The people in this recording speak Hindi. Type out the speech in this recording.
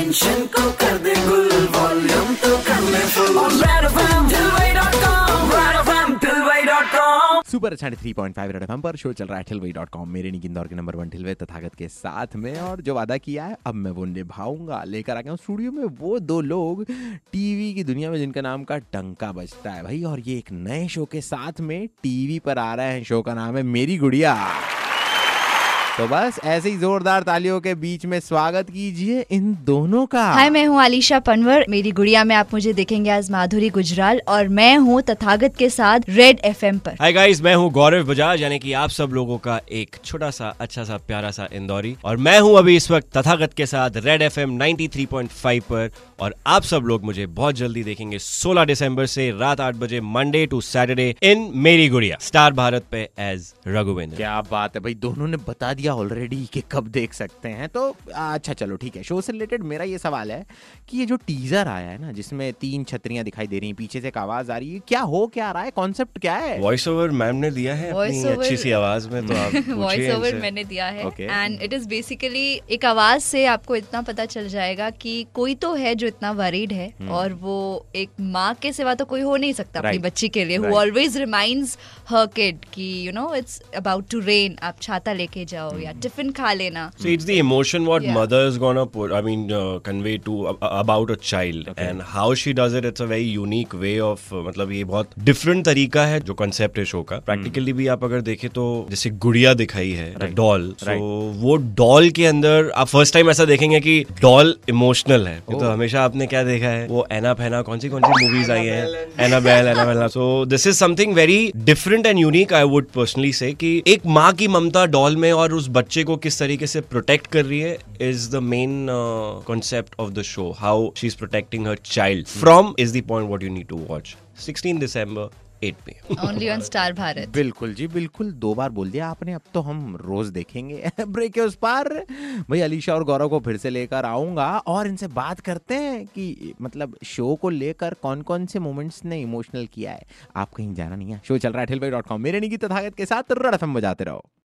टेंशन को कर दे गुल वॉल्यूम तो कर ले फुल सुपर अच्छा three point five Red FM पर शो चल रहा है ठिलवई डॉट कॉम मेरे निक इंदौर के नंबर वन ठिलवे तथागत के साथ में। और जो वादा किया है, अब मैं वो निभाऊँगा। लेकर आ गया हूँ स्टूडियो में वो दो लोग टीवी की दुनिया में जिनका नाम का डंका बजता है भाई। और ये एक नए शो के साथ में टीवी पर आ रहे हैं। शो का नाम है मेरी गुड़िया। तो बस ऐसे ही जोरदार तालियों के बीच में स्वागत कीजिए इन दोनों का। हाय मैं हूँ आलिशा पनवर। मेरी गुड़िया में आप मुझे देखेंगे आज माधुरी गुजराल और मैं हूँ तथागत के साथ रेड एफएम पर। हाय गाइस मैं हूँ गौरव बजाज यानी कि आप सब लोगों का एक छोटा सा अच्छा सा प्यारा सा इंदौरी। और मैं हूँ अभी इस वक्त तथागत के साथ रेड एफ़ एम पर। और आप सब लोग मुझे बहुत जल्दी देखेंगे 16 दिसंबर से रात आठ बजे मंडे टू सैटरडे इन मेरी गुड़िया। स्टार भारत पे एज रघुवेंद्र। क्या बात है भाई दोनों ने बता दिया। ऑलरेडी कि कब देख सकते हैं। तो अच्छा चलो ठीक है। शो से रिलेटेड मेरा ये सवाल है कि ये जो टीजर आया है ना जिसमें तीन छतरियाँ दिखाई दे रही हैं पीछे से एक आवाज़ आ रही है क्या हो क्या रहा है? कॉन्सेप्ट क्या है? वॉइस ओवर मैम ने दिया है अपनी over- अच्छी सी आवाज़ में तो आप वॉइस ओवर मैंने दिया है। एंड इट इज़ बेसिकली एक आवाज़ से आपको इतना पता चल जाएगा कि कोई तो है जो इतना वरीड है और वो एक माँ के सिवा तो कोई हो नहीं सकता अपनी. बच्ची के लिए who always reminds her kid कि you know it's about to rain आप छाता लेके जाओ या Hmm. टिफ़िन खा लेना So it's the emotion what Yeah. mother's gonna put, I mean, uh, convey to uh, about a child okay. and how she does it. It's a very unique way of, uh, मतलब ये बहुत different तरीका है जो concept है शो का. Practically भी आप अगर देखें तो जैसे गुड़िया दिखाई है, Right. डॉल. So Right. वो डॉल के अंदर आप फ़र्स्ट टाइम ऐसा देखेंगे कि डॉल इमोशनल है. ये तो Oh. हमेशा आपने क्या देखा है? वो एना फैना कौन सी कौन सी मूवीज़ आई हैं? Annabelle Annabella. So this is something very different and unique I would personally say कि एक माँ की ममता डॉल में और उस बच्चे को किस तरीके से प्रोटेक्ट कर रही है is the main concept of the show how she is protecting her child from is the point what you need to watch 16 दिसंबर 8 पे ओनली ऑन स्टार भारत बिल्कुल जी बिल्कुल। दो बार बोल दिया आपने अब तो हम रोज देखेंगे। ब्रेक के उस पार। भाई अलीशा और गौरव को फिर से लेकर आऊँगा और इनसे बात करते हैं कि मतलब शो को लेकर कौन कौन से मोमेंट्स ने इमोशनल किया है। आप कहीं जाना नहीं है। शो चल रहा है मेरे निकी तथागत के साथ रड़फम बजाते रहो।